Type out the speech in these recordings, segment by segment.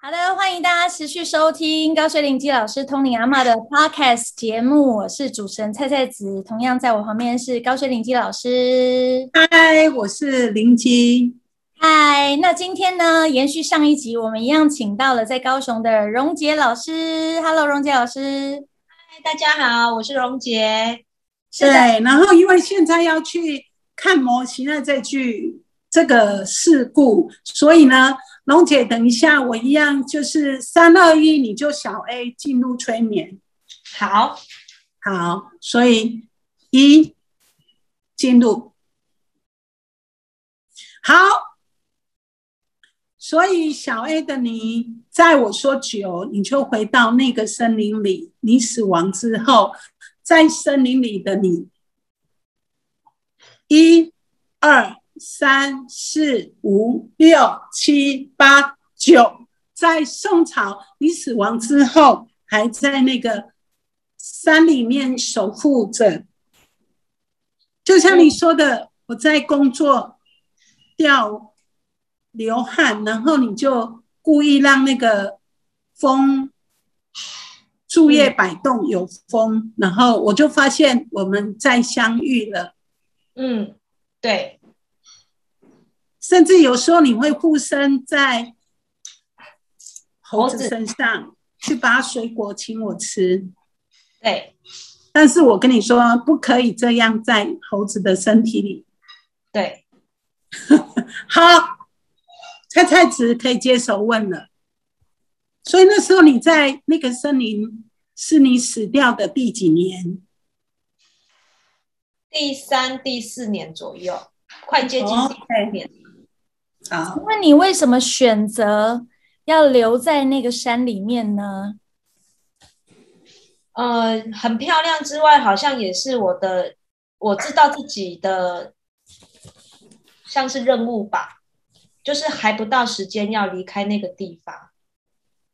好的，欢迎大家持续收听高水灵基老师通灵阿妈的 Podcast 节目，我是主持人蔡蔡子，同样在我旁边是高水灵基老师。嗨，我是林基。嗨，那今天呢，延续上一集，我们一样请到了在高雄的荣杰老师。Hello，荣杰老师。嗨，大家好，我是荣杰。对，然后因为现在要去看模型的这句这个事故，所以呢。龙姐，等一下，我一样就是三二一，你就小 A 进入催眠。好，好，所以一进入，好，所以小 A 的你，在我说九，你就回到那个森林里。你死亡之后，在森林里的你，一二。三四五六七八九，在宋朝你死亡之后，还在那个山里面守护着。就像你说的，我在工作掉流汗，然后你就故意让那个风树叶摆动，有风，然后我就发现我们再相遇了。嗯，对。甚至有时候你会附身在猴子身上，去把水果请我吃。对，但是我跟你说，不可以这样在猴子的身体里。对，好，菜菜子可以接手问了。所以那时候你在那个森林，是你死掉的第几年？第三、第四年左右，快接近第三年。那你为什么选择要留在那个山里面呢？呃，很漂亮之外，好像也是我的，我知道自己的像是任务吧，就是还不到时间要离开那个地方。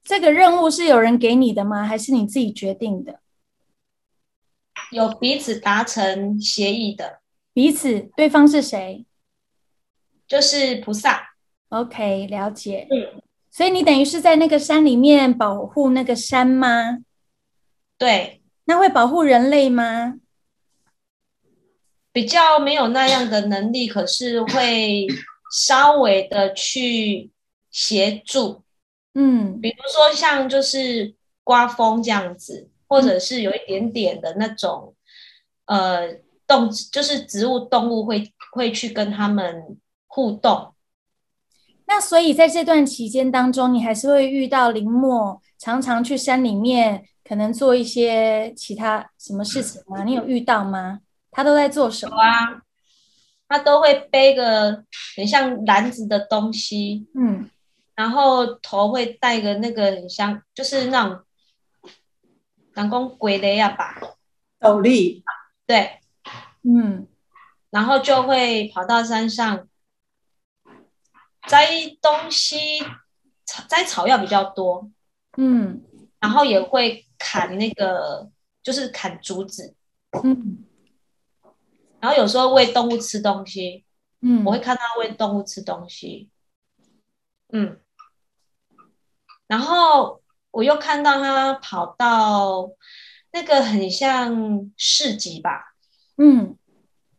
这个任务是有人给你的吗？还是你自己决定的？有彼此达成协议的，彼此对方是谁？就是菩萨，OK，了解。嗯，所以你等于是在那个山里面保护那个山吗？对。那会保护人类吗？比较没有那样的能力，可是会稍微的去协助。嗯，比如说像就是刮风这样子，或者是有一点点的那种，呃，动就是植物动物会会去跟他们。互动，那所以在这段期间当中，你还是会遇到林默，常常去山里面，可能做一些其他什么事情吗？你有遇到吗？他都在做什么啊？他都会背个很像篮子的东西，嗯，然后头会戴个那个很像，就是那种，南宫鬼雷呀吧，斗笠，对，嗯，然后就会跑到山上。摘东西，草摘草药比较多，嗯，然后也会砍那个，就是砍竹子，嗯，然后有时候喂动物吃东西，嗯，我会看他喂动物吃东西，嗯，然后我又看到他跑到那个很像市集吧，嗯，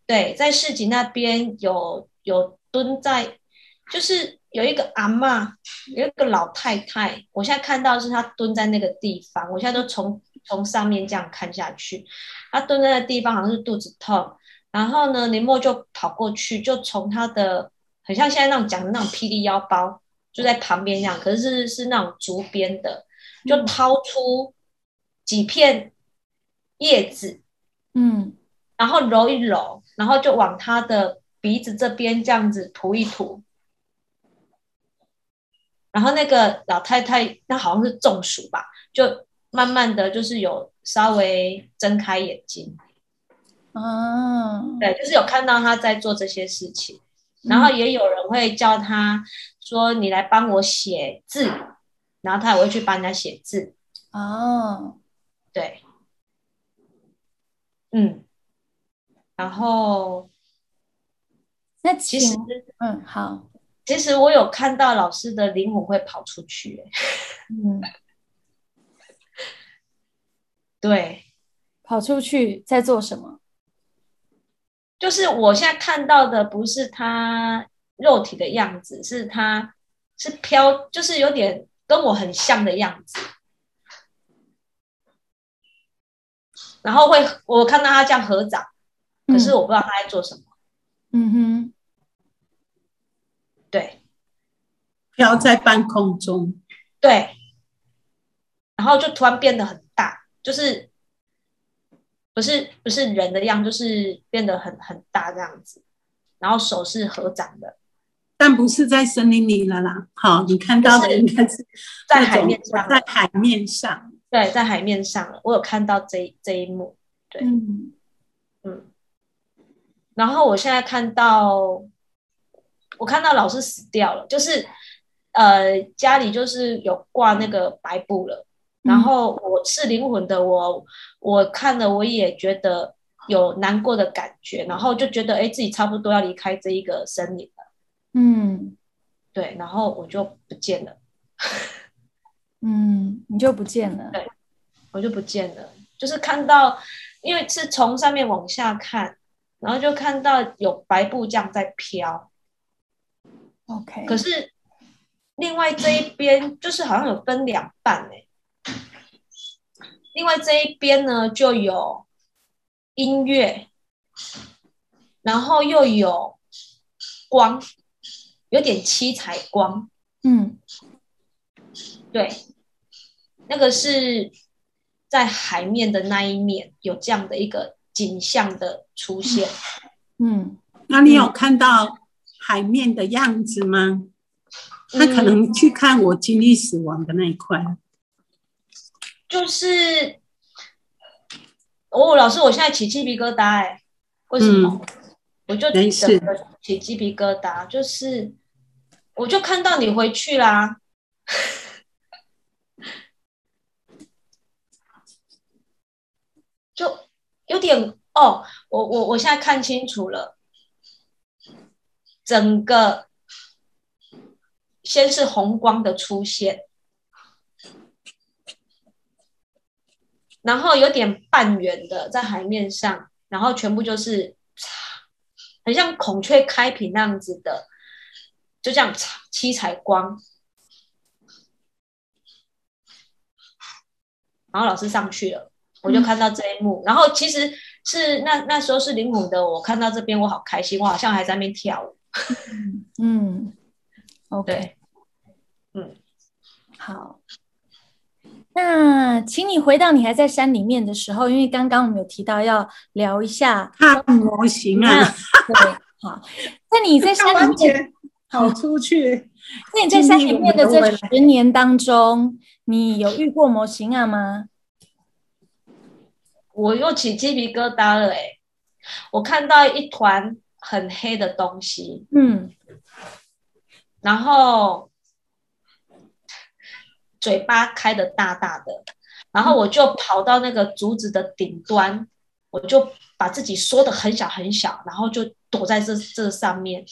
对，在市集那边有有蹲在。就是有一个阿妈，有一个老太太，我现在看到是她蹲在那个地方，我现在都从从上面这样看下去，她蹲在那地方好像是肚子痛，然后呢，林默就跑过去，就从她的很像现在那种讲的那种霹雳腰包，就在旁边这样，可是是那种竹编的，就掏出几片叶子，嗯，然后揉一揉，然后就往她的鼻子这边这样子涂一涂。然后那个老太太，那好像是中暑吧，就慢慢的就是有稍微睁开眼睛，哦，对，就是有看到他在做这些事情，然后也有人会叫他说：“你来帮我写字。”然后他也会去帮人家写字。哦，对，嗯，然后那其实，嗯，好。其实我有看到老师的灵魂会跑出去、欸，嗯，对，跑出去在做什么？就是我现在看到的不是他肉体的样子，是他是飘，就是有点跟我很像的样子。然后会我看到他这样合掌，可是我不知道他在做什么。嗯哼，对。飘在半空中，对，然后就突然变得很大，就是不是不是人的样，就是变得很很大这样子，然后手是合掌的，但不是在森林里了啦。好，你看到的应该是在海面上。在海面上。对，在海面上，我有看到这一这一幕，对。嗯。嗯，然后我现在看到，我看到老师死掉了，就是呃家里就是有挂那个白布了，然后我是灵魂的，我我看了我也觉得有难过的感觉，然后就觉得哎自己差不多要离开这一个森林了，嗯。对，然后我就不见了，嗯，你就不见了。对我就不见了，就是看到，因为是从上面往下看，然后就看到有白布这样在飘。OK，可是另外这一边就是好像有分两半哎、另外这一边呢就有音乐，然后又有光，有点七彩光，嗯。对，那个是在海面的那一面有这样的一个景象的出现。嗯。那你有看到海面的样子吗？他可能去看我经历死亡的那一块。就是，哦，老师，我现在起鸡皮疙瘩哎、为什么？我就整个起鸡皮疙瘩，就是我就看到你回去啦，就有点哦，我我我现在看清楚了，整个先是红光的出现。然后有点半圆的在海面上，然后全部就是很像孔雀开屏那样子的，就这样七彩光。然后老师上去了，我就看到这一幕。然后其实是那那时候是灵魂的，我看到这边我好开心，我好像还在那边跳舞。嗯，OK，嗯，好。那请你回到你还在山里面的时候，因为刚刚我们有提到要聊一下看模型啊，对，好。那你在山里面，跑出去。那你在山里面的这十年当中，你有遇过模型啊吗？我又起鸡皮疙瘩了哎、我看到一团很黑的东西，嗯然后嘴巴开的大大的，然后我就跑到那个竹子的顶端，我就把自己缩的很小很小，然后就躲在这这上面。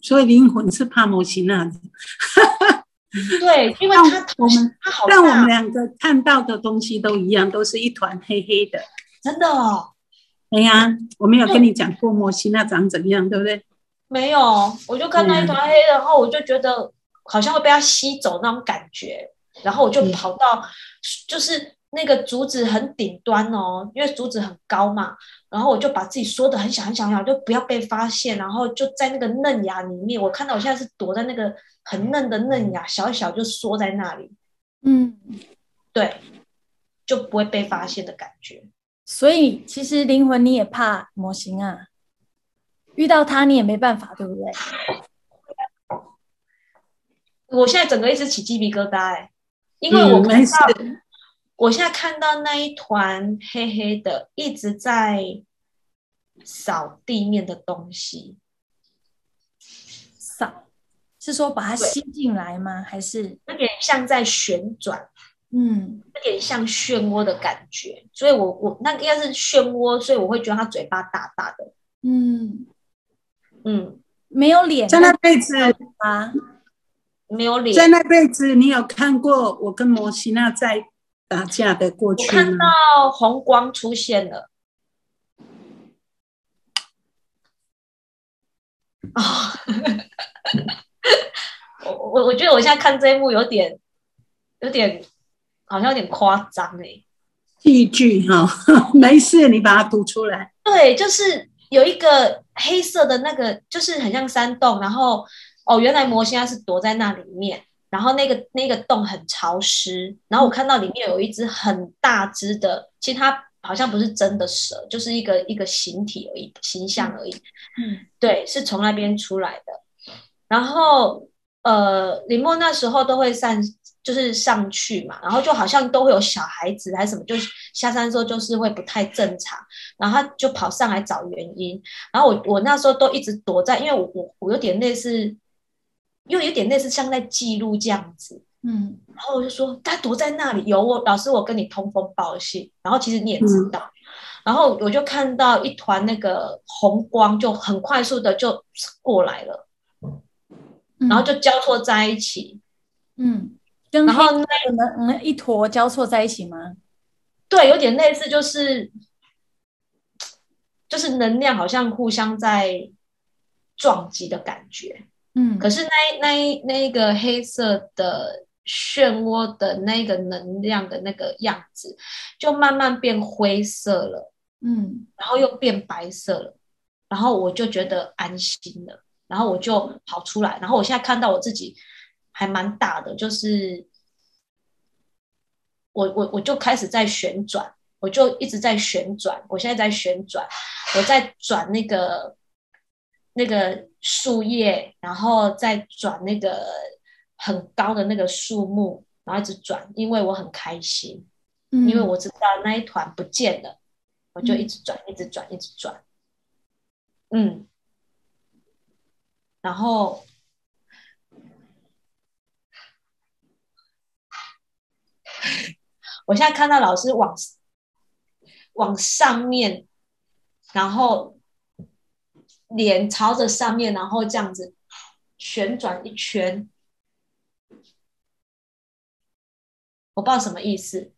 所以灵魂是怕模型啊。对，因为但它我们他好但我们，两个看到的东西都一样，都是一团黑黑的。真的哦，哎呀，我没有跟你讲过摩西那长怎样，对不对？没有，我就看到一团黑，然后我就觉得好像会被它吸走那种感觉，然后我就嗯跑到，就是那个竹子很顶端哦，因为竹子很高嘛，然后我就把自己缩的很小很小很小，就不要被发现，然后就在那个嫩芽里面，我看到我现在是躲在那个很嫩的嫩芽，小小就缩在那里，嗯，对，就不会被发现的感觉。所以其实灵魂你也怕模型啊，遇到它你也没办法，对不对？我现在整个一直起鸡皮疙瘩哎、因为我嗯，看到。我现在看到那一团黑黑的，一直在扫地面的东西。扫是说把它吸进来吗？还是有点像在旋转，嗯有点像漩涡的感觉。所以我我那个应该是漩涡，所以我会觉得他嘴巴大大的。嗯嗯，没有脸在那辈子，啊？没有脸。在那辈子，你有看过我跟摩西娜在打架的过我去看？到红光出现了。啊、我我我觉得我现在看这一幕有点有点好像有点夸张哎。戏剧哈，没事，你把它读出来。对，就是有一个黑色的那个，就是很像山洞，然后哦，原来魔仙它是躲在那里面，然后那个那个洞很潮湿，然后我看到里面有一只很大只的，其实它好像不是真的蛇，就是一个一个形体而已，形象而已。嗯对，是从那边出来的。然后呃，林默那时候都会上，就是上去嘛，然后就好像都会有小孩子还是什么，就下山时候就是会不太正常，然后他就跑上来找原因。然后我我那时候都一直躲在，因为我我我有点类似，又有点类似像在记录这样子。嗯然后我就说他躲在那里，有我老师，我跟你通风报信。然后其实你也知道，然后我就看到一团那个红光，就很快速的就过来了，嗯，然后就交错在一起。嗯，跟然后黑色的那那一坨交错在一起吗？对，有点类似，就是就是能量好像互相在撞击的感觉。嗯，可是那一那那个黑色的漩涡的那个能量的那个样子，就慢慢变灰色了。嗯然后又变白色了，然后我就觉得安心了，然后我就跑出来，然后我现在看到我自己还蛮大的，就是我我我就开始在旋转，我就一直在旋转，我现在在旋转，我在转那个那个树叶，然后再转那个很高的那个树木，然后一直转，因为我很开心。嗯，因为我知道那一团不见了，我就一直转，一直转，一直转，嗯，然后我现在看到老师往往上面，然后脸朝着上面，然后这样子旋转一圈，我不知道什么意思。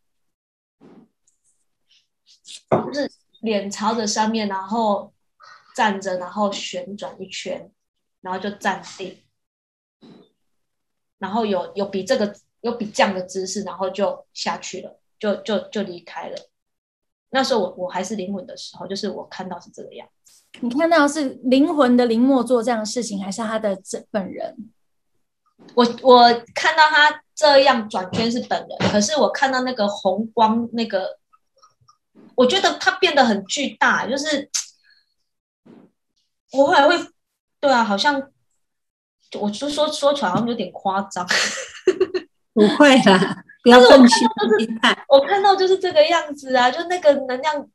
就是脸朝着上面，然后站着，然后旋转一圈，然后就站定，然后有有比这个有比这样的姿势，然后就下去了，就就就离开了。那时候我我还是灵魂的时候，就是我看到是这个样子。你看到是灵魂的林默做这样的事情，还是他的这本人？我我看到他这样转圈是本人，可是我看到那个红光那个，我觉得他变得很巨大，就是我后来会，对啊，好像我就说说出来好像有点夸张，不会啦，不要愤青批判。我看到就是这个样子啊，就那个能量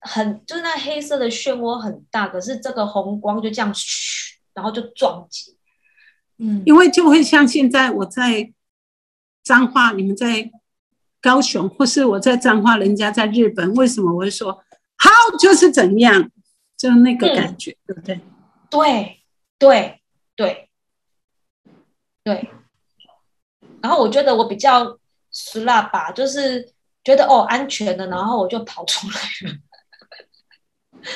很，就是那黑色的漩涡很大，可是这个红光就这样嘘，然后就撞击，嗯因为就会像现在我在彰化，你们在高雄，或是我在彰化，人家在日本，为什么我会说好就是怎样，就那个感觉，对不对？对对对对。然后我觉得我比较俗辣吧，就是觉得哦安全了，然后我就跑出来了，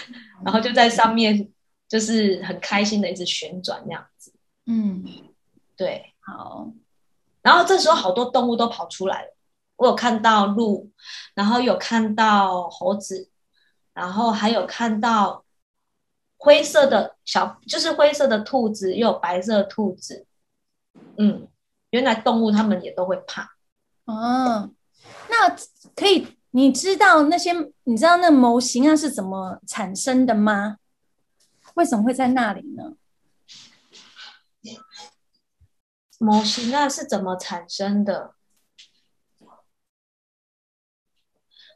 然后就在上面就是很开心的一直旋转那样子。嗯，对，好，然后这时候好多动物都跑出来了，我有看到鹿，然后有看到猴子，然后还有看到灰色的小，就是灰色的兔子，又有白色的兔子。嗯，原来动物它们也都会怕。哦，那可以，你知道那些，你知道那模型啊是怎么产生的吗？为什么会在那里呢？模型啊是怎么产生的？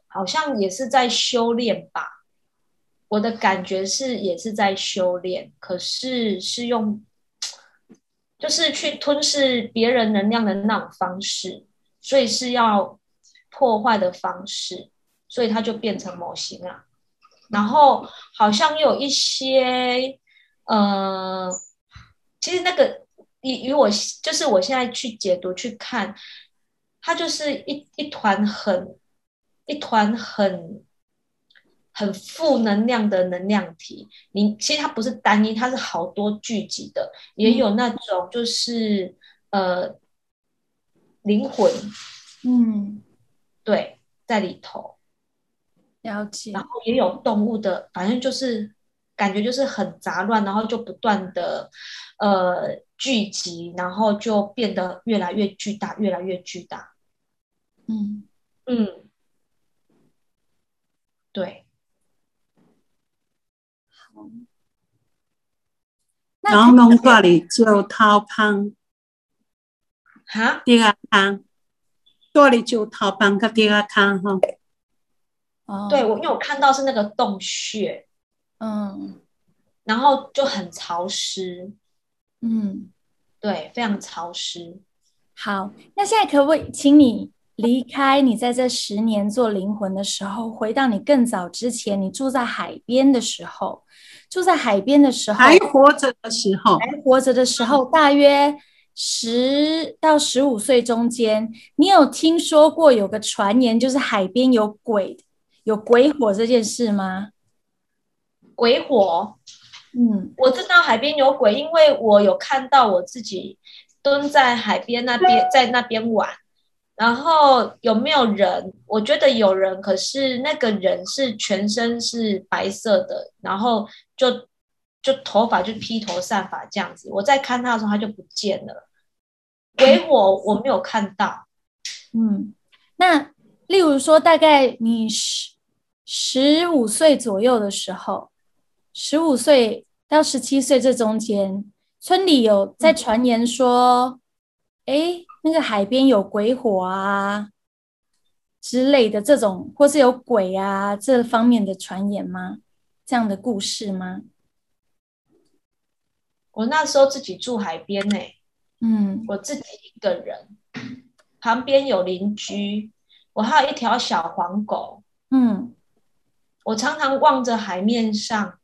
好像也是在修炼吧。我的感觉是也是在修炼，可是是用，就是去吞噬别人能量的那种方式，所以是要破坏的方式，所以它就变成模型啊。然后好像有一些，呃，其实那个以以我就是我现在去解读去看，它就是一一团很一团很很负能量的能量体。你其实它不是单一，它是好多聚集的，也有那种就是呃灵魂，嗯，对，在里头。了解。然后也有动物的，反正就是感觉就是很杂乱，然后就不断的呃聚集，然后就变得越来越巨大，越来越巨大。嗯嗯，对。好。然后弄过嚟就掏胖，哈，第二康，过嚟就掏胖个第二汤哈。哦，对我因为我看到是那个洞穴，嗯。然后就很潮湿，嗯，对，非常潮湿。好，那现在可不可以请你离开你在这十年做灵魂的时候，回到你更早之前，你住在海边的时候，住在海边的时候，还活着的时候，还活着的时候，大约十到十五岁中间，你有听说过有个传言，就是海边有鬼、有鬼火这件事吗？鬼火，嗯我知道海边有鬼，因为我有看到我自己蹲在海边那边，在那边玩。然后有没有人？我觉得有人，可是那个人是全身是白色的，然后就就头发就披头散发这样子。我在看他的时候，他就不见了。鬼火我没有看到，嗯，那例如说，大概你十十五岁左右的时候，十五岁到十七岁这中间，村里有在传言说，哎、那个海边有鬼火啊之类的这种，或是有鬼啊这方面的传言吗？这样的故事吗？我那时候自己住海边呢、嗯我自己一个人，旁边有邻居，我还有一条小黄狗。嗯，我常常望着海面上，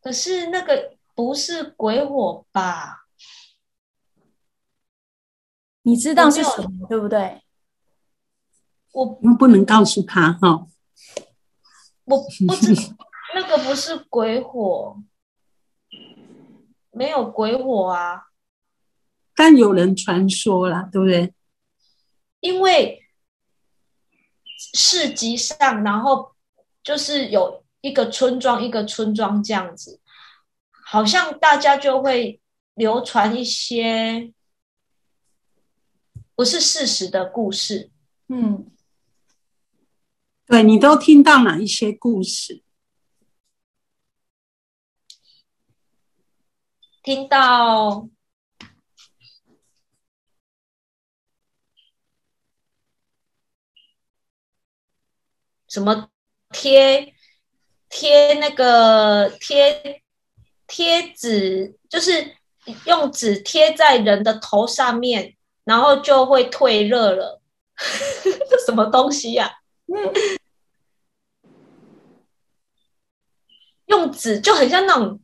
可是那个不是鬼火吧？你知道是什么，对不对？我不能告诉他哈。我不知那个不是鬼火，没有鬼火啊，但有人传说啦，对不对？因为市集上，然后就是有一个村庄一个村庄这样子，好像大家就会流传一些不是事实的故事。嗯，对你都听到哪一些故事？听到什么贴贴那个贴贴纸，就是用纸贴在人的头上面，然后就会退热了。这 什么东西呀、用纸就很像那种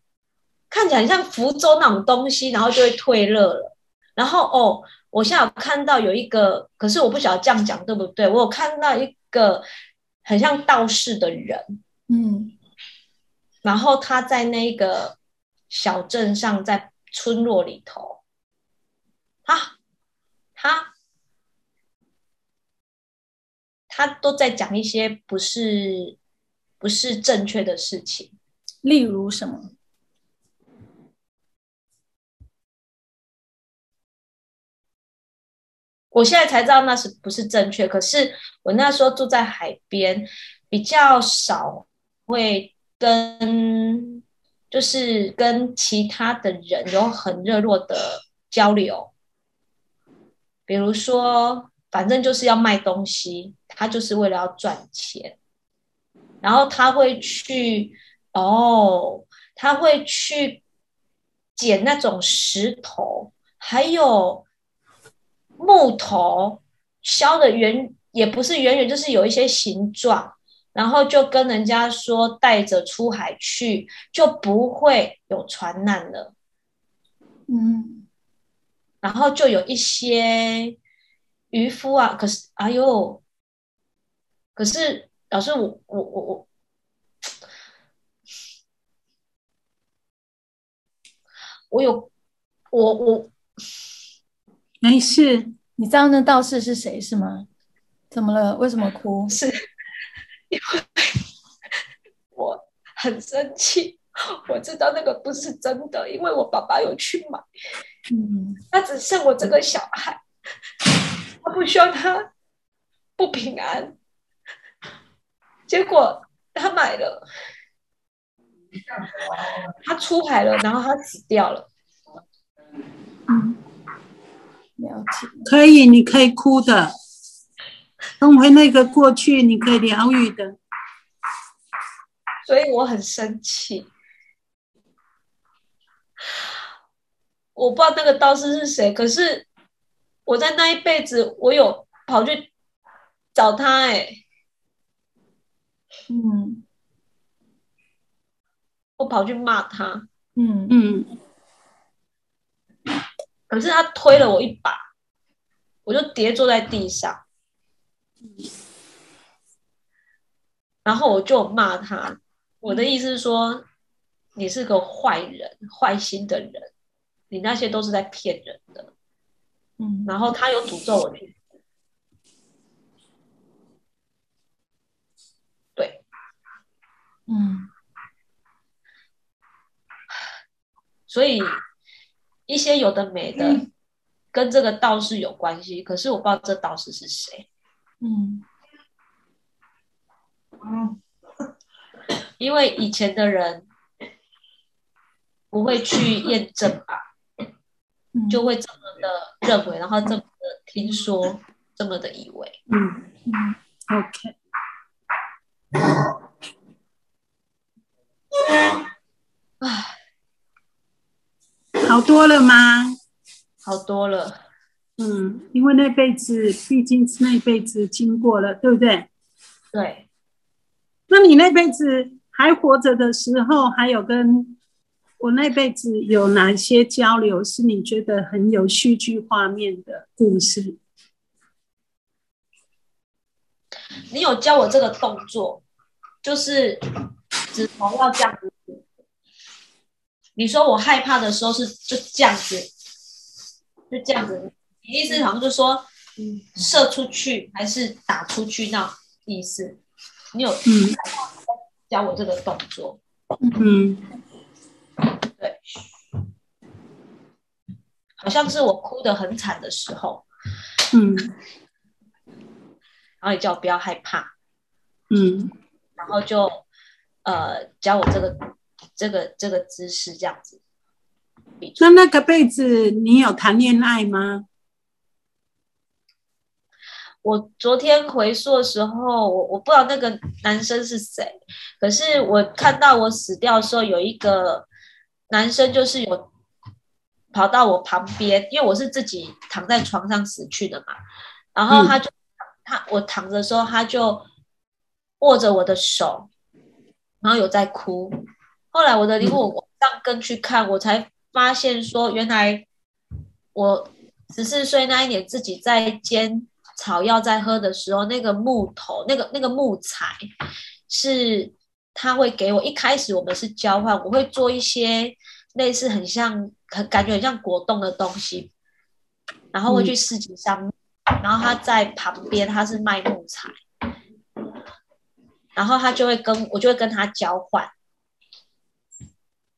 看起来很像福州那种东西，然后就会退热了。然后哦，我现在有看到有一个，可是我不晓得这样讲对不对？我有看到一个很像道士的人，嗯，然后他在那个小镇上，在村落里头，他他他都在讲一些不是不是正确的事情。例如什么？我现在才知道那是不是正确，可是我那时候住在海边，比较少会跟就是跟其他的人有很热络的交流。比如说，反正就是要卖东西，他就是为了要赚钱，然后他会去哦，他会去捡那种石头，还有木头削的圆，也不是圆圆，就是有一些形状，然后就跟人家说带着出海去，就不会有船难了。嗯然后就有一些渔夫啊，可是哎呦，可是老师我我我我，我有我我没事，你知道那道士是谁是吗？怎么了？为什么哭？是因为我很生气，我知道那个不是真的，因为我爸爸有去买，嗯他只剩我这个小孩，他不需要他不平安，结果他买了，他出海了，然后他死掉了。嗯，了解。可以，你可以哭的，重回那个过去，你可以疗愈的。所以我很生气。我不知道那个道士是谁，可是我在那一辈子，我有跑去找他、欸，嗯我跑去骂他，嗯嗯可是他推了我一把，我就跌坐在地上，然后我就骂他。我的意思是说，你是个坏人，坏心的人，你那些都是在骗人的。嗯，然后他有诅咒我去，对，嗯所以一些有的没的跟这个道士有关系，可是我不知道这道士是谁，嗯。因为以前的人不会去验证吧，嗯，就会这么的认为，然后这么的听说，这么的以为。嗯。嗯，OK。唉，好多了吗？好多了，嗯，因为那辈子毕竟是那辈子经过了，对不对？对，那你那辈子还活着的时候，还有跟我那辈子有哪些交流，是你觉得很有戏剧画面的故事？你有教我这个动作，就是指头要这样子。你说我害怕的时候是就这样子，就这样子。你意思好像就说，嗯，射出去还是打出去那意思？你有嗯。教我这个动作？嗯。对，好像是我哭得很惨的时候，嗯。然后你叫我不要害怕，嗯。然后就呃教我这个这个这个姿势这样子。那那个被子你有谈恋爱吗？我昨天回溯的时候，我我不知道那个男生是谁，可是我看到我死掉的时候，有一个男生就是有跑到我旁边，因为我是自己躺在床上死去的嘛，然后他就、他我躺着的时候，他就握着我的手，然后有在哭。后来我的灵魂往上跟去看，我才发现说，原来我十四岁那一年自己在煎草药在喝的时候，那个木头，那个那个木材是他会给我。一开始我们是交换，我会做一些类似很像，很感觉很像果冻的东西，然后会去市集上面，然后他在旁边他是卖木材，然后他就会跟我就会跟他交换。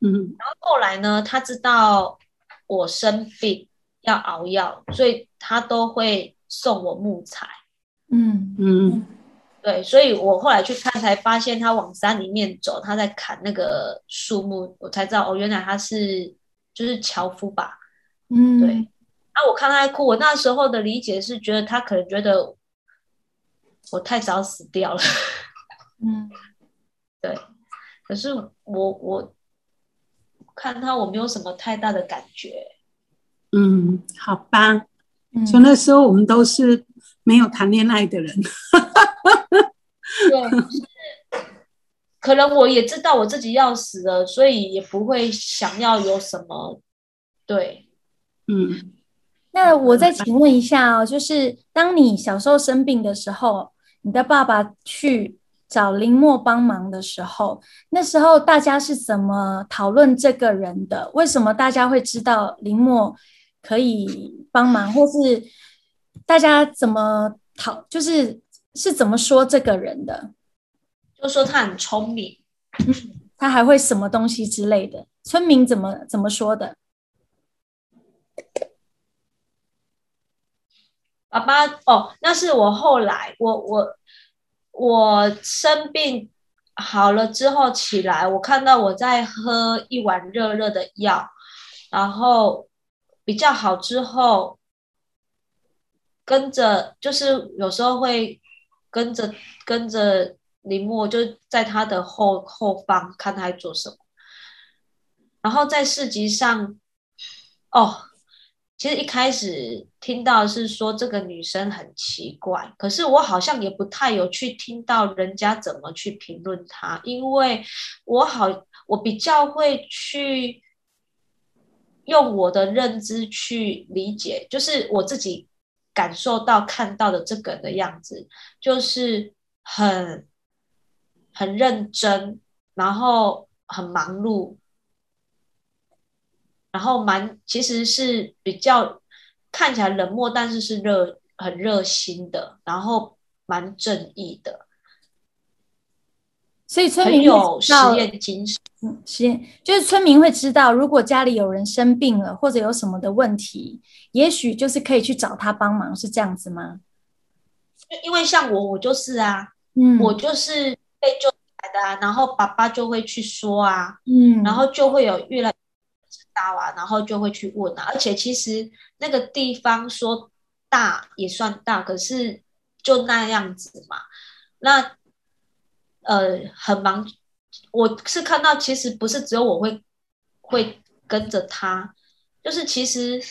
嗯然后后来呢，他知道我生病要熬药，所以他都会送我木材。嗯嗯对，所以我后来去看，才发现他往山里面走，他在砍那个树木，我才知道哦，原来他是就是樵夫吧。嗯，对那我看他在哭，我那时候的理解是觉得他可能觉得我太早死掉了，嗯对。可是我我看他我没有什么太大的感觉，嗯，好吧。嗯，所以那时候我们都是没有谈恋爱的人。对，就是。可能我也知道我自己要死了，所以也不会想要有什么。对，嗯，那我再请问一下哦，就是当你小时候生病的时候，你的爸爸去找林默帮忙的时候，那时候大家是怎么讨论这个人的？为什么大家会知道林默可以帮忙，或是大家怎么讨，就是是怎么说这个人的？就说他很聪明，他还会什么东西之类的？村民怎么怎么说的？爸爸哦，那是我后来，我我我生病好了之后起来，我看到我在喝一碗热热的药，然后比较好之后，跟着就是有时候会跟着跟着林默，就在他的后后方看他做什么，然后在市集上，哦。其实一开始听到是说这个女生很奇怪，可是我好像也不太有去听到人家怎么去评论她，因为我好我比较会去用我的认知去理解，就是我自己感受到看到的这个的样子，就是很很认真，然后很忙碌。然后蛮其实是比较看起来冷漠，但是是热很热心的，然后蛮正义的，所以村民有实验精神。嗯，实验就是村民会知道，如果家里有人生病了或者有什么的问题，也许就是可以去找他帮忙，是这样子吗？因为像我，我就是啊，嗯，我就是被救来的啊，然后爸爸就会去说啊，嗯，然后就会有越来。大啊，然后就会去问啊，而且其实那个地方说大也算大，可是就那样子嘛。那呃很忙，我是看到其实不是只有我会会跟着他，就是其实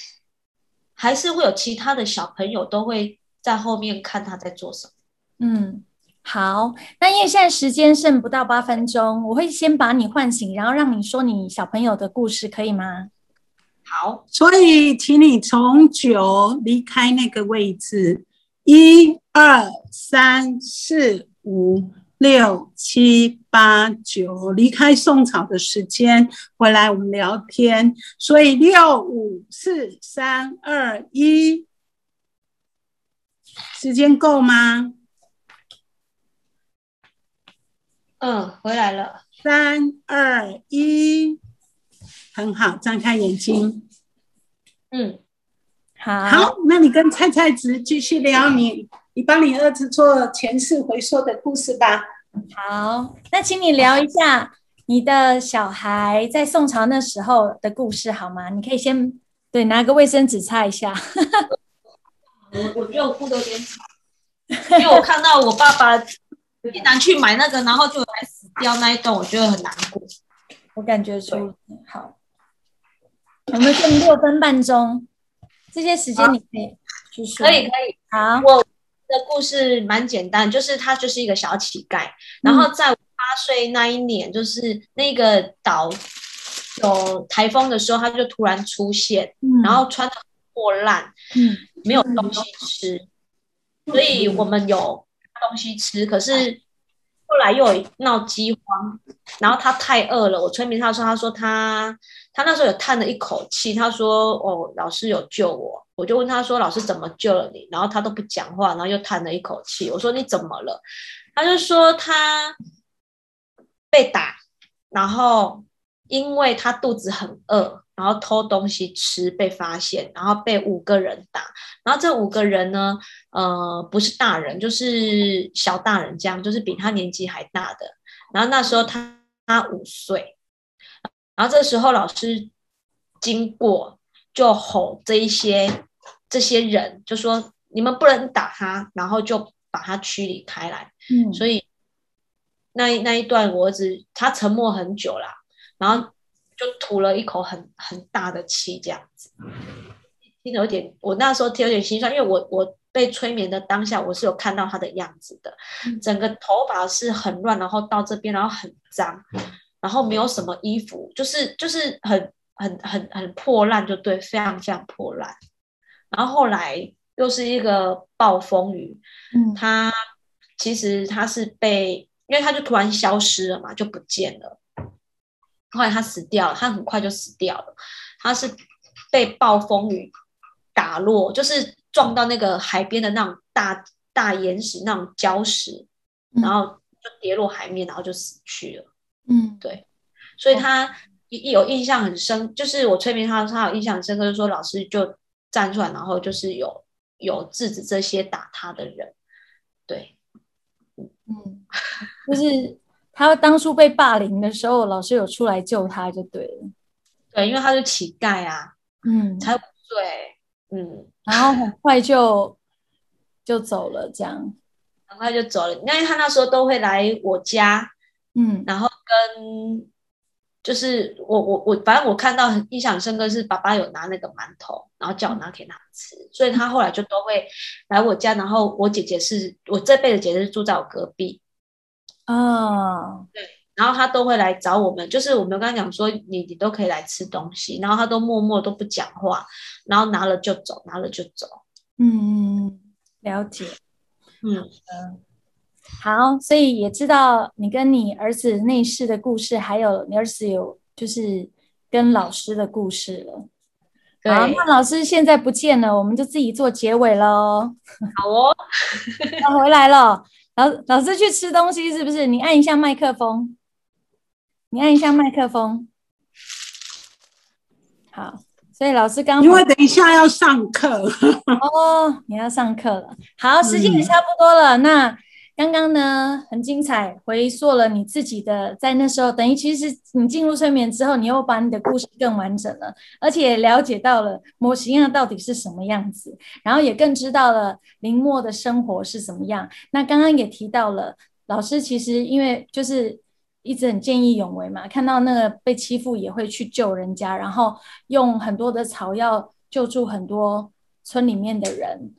还是会有其他的小朋友都会在后面看他在做什么。嗯。好，那因为现在时间剩不到八分钟，我会先把你唤醒，然后让你说你小朋友的故事，可以吗？好，所以请你从九离开那个位置，一二三四五六七八九，离开宋朝的时间，回来我们聊天。所以六五四三二一，时间够吗？嗯，回来了。三二一，很好，张开眼睛。嗯，好。好，那你跟菜菜子继续聊你，你帮你儿子做前世回溯的故事吧。好，那请你聊一下你的小孩在宋朝那时候的故事好吗？你可以先对拿个卫生纸擦一下。我我觉得我哭的有点惨，因为我看到我爸爸。竟然去买那个，然后就来死掉那一段，我觉得很难过。我感觉出好，我们剩六分半钟，这些时间你可以去说。可以可以。好，我的故事蛮简单，就是他就是一个小乞丐，然后在我八岁那一年，就是那个岛有台风的时候，他就突然出现，然后穿的破烂，嗯，没有东西吃，所以我们有。东西吃，可是后来又闹饥荒，然后他太饿了。我催眠他说：“他说他他那时候有叹了一口气，他说：‘哦，老师有救我。’我就问他说：‘老师怎么救了你？’然后他都不讲话，然后又叹了一口气。我说：‘你怎么了？’他就说他被打，然后因为他肚子很饿。”然后偷东西吃被发现，然后被五个人打。然后这五个人呢，呃，不是大人，就是小大人，这样就是比他年纪还大的。然后那时候他他五岁，然后这时候老师经过就吼这一些这些人，就说你们不能打他，然后就把他驱离开来。嗯，所以那那一段我儿子他沉默很久啦，然后。就吐了一口很很大的气，这样子，听有点，我那时候听有点心酸，因为我我被催眠的当下，我是有看到他的样子的，整个头发是很乱，然后到这边，然后很脏，然后没有什么衣服，就是就是很很很很破烂，就对，非常非常破烂。然后后来又是一个暴风雨，嗯他其实他是被，因为他就突然消失了嘛，就不见了。后来他死掉了，他很快就死掉了。他是被暴风雨打落，就是撞到那个海边的那种大大岩石、那种礁石，嗯然后就跌落海面，然后就死去了。嗯对所以他一有印象很深，就是我催眠他，他有印象很深刻，就是说老师就站出来，然后就是有有制止这些打他的人。对，嗯，就是他当初被霸凌的时候，老师有出来救他就对了。对，因为他是乞丐啊，嗯，才五岁，嗯，然后很快就就走了，这样。很快就走了。因为他那时候都会来我家，嗯然后跟就是我我我，反正我看到很印象深刻是爸爸有拿那个馒头，然后叫我拿给他吃，所以他后来就都会来我家。然后我姐姐是我这辈子姐姐是住在我隔壁，啊，对然后他都会来找我们，就是我们跟他讲说你你都可以来吃东西，然后他都默默都不讲话，然后拿了就走，拿了就走。嗯，了解。嗯，好，所以也知道你跟你儿子内饰的故事，还有你儿子有就是跟老师的故事了。对，好，那老师现在不见了，我们就自己做结尾喽。好哦，他回来了，老老师去吃东西是不是？你按一下麦克风，你按一下麦克风。好，所以老师刚因为等一下要上课，哦，你要上课了。好，时间也差不多了。那刚刚呢，很精彩，回溯了你自己的在那时候，等于其实你进入催眠之后，你又把你的故事更完整了，而且了解到了模型啊到底是什么样子，然后也更知道了林默的生活是怎么样。那刚刚也提到了，老师其实因为就是。一直很见义勇为嘛，看到那个被欺负也会去救人家，然后用很多的草药救助很多村里面的人。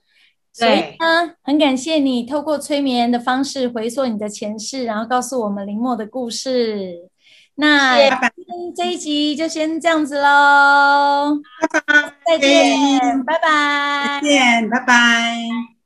所以呢，很感谢你透过催眠的方式回溯你的前世，然后告诉我们林默的故事。那这一集就先这样子喽，拜拜再见，拜拜再。见，拜拜。